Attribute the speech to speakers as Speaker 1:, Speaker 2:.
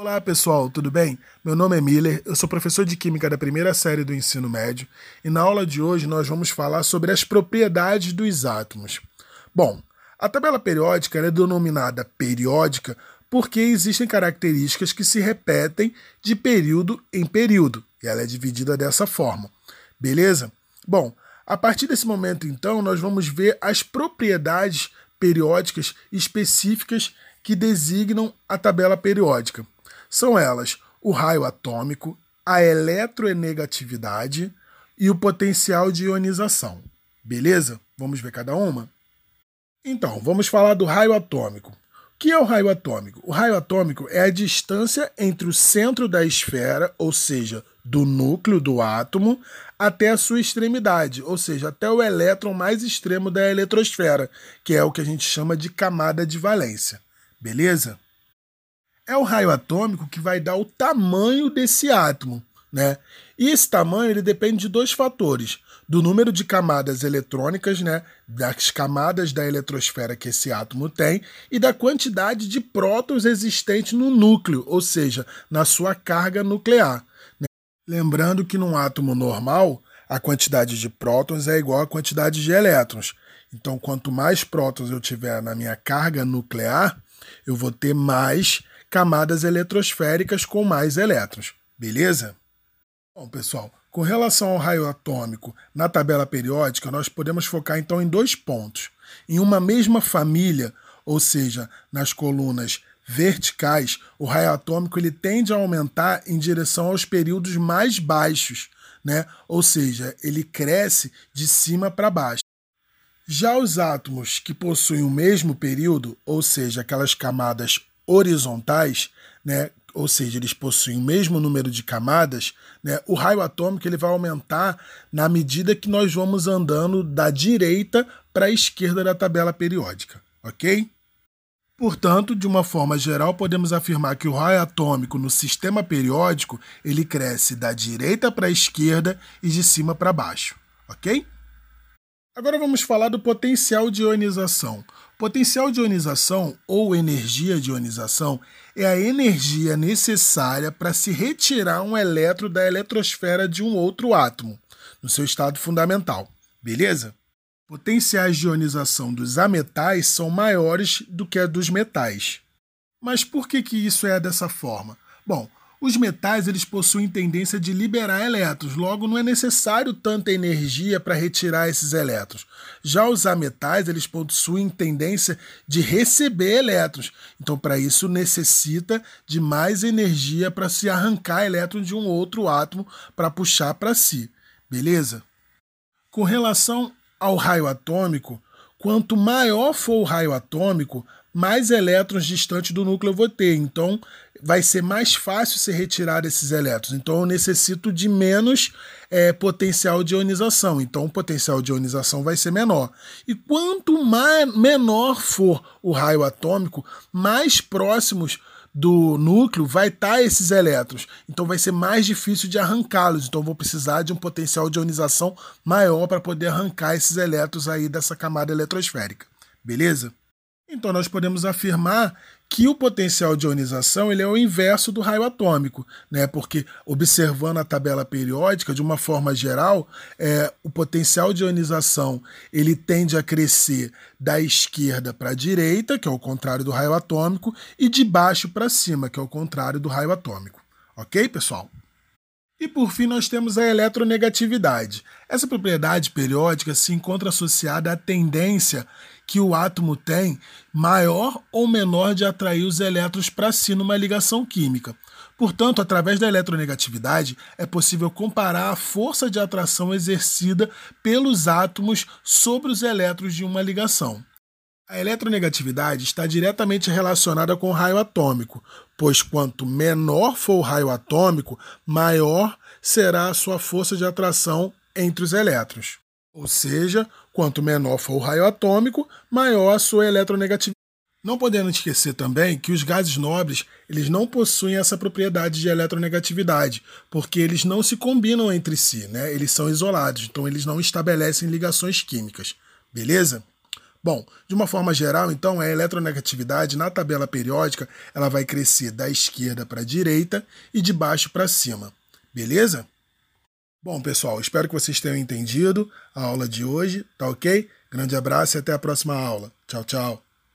Speaker 1: Olá pessoal, tudo bem? Meu nome é Miller, eu sou professor de Química da primeira série do ensino médio e na aula de hoje nós vamos falar sobre as propriedades dos átomos. Bom, a tabela periódica é denominada periódica porque existem características que se repetem de período em período e ela é dividida dessa forma, beleza? Bom, a partir desse momento então nós vamos ver as propriedades periódicas específicas que designam a tabela periódica. São elas o raio atômico, a eletronegatividade e o potencial de ionização. Beleza? Vamos ver cada uma? Então, vamos falar do raio atômico. O que é o raio atômico? O raio atômico é a distância entre o centro da esfera, ou seja, do núcleo do átomo, até a sua extremidade, ou seja, até o elétron mais extremo da eletrosfera, que é o que a gente chama de camada de valência. Beleza? É o raio atômico que vai dar o tamanho desse átomo, né? E esse tamanho ele depende de dois fatores: do número de camadas eletrônicas, né, das camadas da eletrosfera que esse átomo tem, e da quantidade de prótons existentes no núcleo, ou seja, na sua carga nuclear. Né? Lembrando que num átomo normal, a quantidade de prótons é igual à quantidade de elétrons. Então, quanto mais prótons eu tiver na minha carga nuclear, eu vou ter mais camadas eletrosféricas com mais elétrons, beleza? Bom, pessoal, com relação ao raio atômico na tabela periódica, nós podemos focar então em dois pontos. Em uma mesma família, ou seja, nas colunas verticais, o raio atômico ele tende a aumentar em direção aos períodos mais baixos, né? Ou seja, ele cresce de cima para baixo. Já os átomos que possuem o mesmo período, ou seja, aquelas camadas horizontais, né, ou seja, eles possuem o mesmo número de camadas, né, o raio atômico ele vai aumentar na medida que nós vamos andando da direita para a esquerda da tabela periódica, ok? Portanto, de uma forma geral, podemos afirmar que o raio atômico no sistema periódico ele cresce da direita para a esquerda e de cima para baixo, ok? Agora vamos falar do potencial de ionização. Potencial de ionização ou energia de ionização é a energia necessária para se retirar um elétron da eletrosfera de um outro átomo, no seu estado fundamental. Beleza? Potenciais de ionização dos ametais são maiores do que a dos metais. Mas por que, que isso é dessa forma? Bom, os metais eles possuem tendência de liberar elétrons, logo não é necessário tanta energia para retirar esses elétrons. Já os ametais eles possuem tendência de receber elétrons, então para isso necessita de mais energia para se arrancar elétrons de um outro átomo para puxar para si. Beleza? Com relação ao raio atômico, quanto maior for o raio atômico, mais elétrons distantes do núcleo eu vou ter. Então, vai ser mais fácil se retirar esses elétrons. Então, eu necessito de menos é, potencial de ionização. Então, o potencial de ionização vai ser menor. E quanto mais, menor for o raio atômico, mais próximos do núcleo vai estar tá esses elétrons. Então vai ser mais difícil de arrancá-los. Então vou precisar de um potencial de ionização maior para poder arrancar esses elétrons aí dessa camada eletrosférica. Beleza? Então nós podemos afirmar que o potencial de ionização ele é o inverso do raio atômico, né? porque observando a tabela periódica, de uma forma geral, é, o potencial de ionização ele tende a crescer da esquerda para a direita, que é o contrário do raio atômico, e de baixo para cima, que é o contrário do raio atômico. Ok, pessoal? E por fim, nós temos a eletronegatividade. Essa propriedade periódica se encontra associada à tendência que o átomo tem, maior ou menor, de atrair os elétrons para si numa ligação química. Portanto, através da eletronegatividade, é possível comparar a força de atração exercida pelos átomos sobre os elétrons de uma ligação. A eletronegatividade está diretamente relacionada com o raio atômico, pois quanto menor for o raio atômico, maior será a sua força de atração entre os elétrons. Ou seja, quanto menor for o raio atômico, maior a sua eletronegatividade. Não podemos esquecer também que os gases nobres eles não possuem essa propriedade de eletronegatividade, porque eles não se combinam entre si, né? eles são isolados, então eles não estabelecem ligações químicas. Beleza? Bom, de uma forma geral, então, a eletronegatividade na tabela periódica ela vai crescer da esquerda para a direita e de baixo para cima. Beleza? Bom, pessoal, espero que vocês tenham entendido a aula de hoje, tá ok? Grande abraço e até a próxima aula. Tchau, tchau.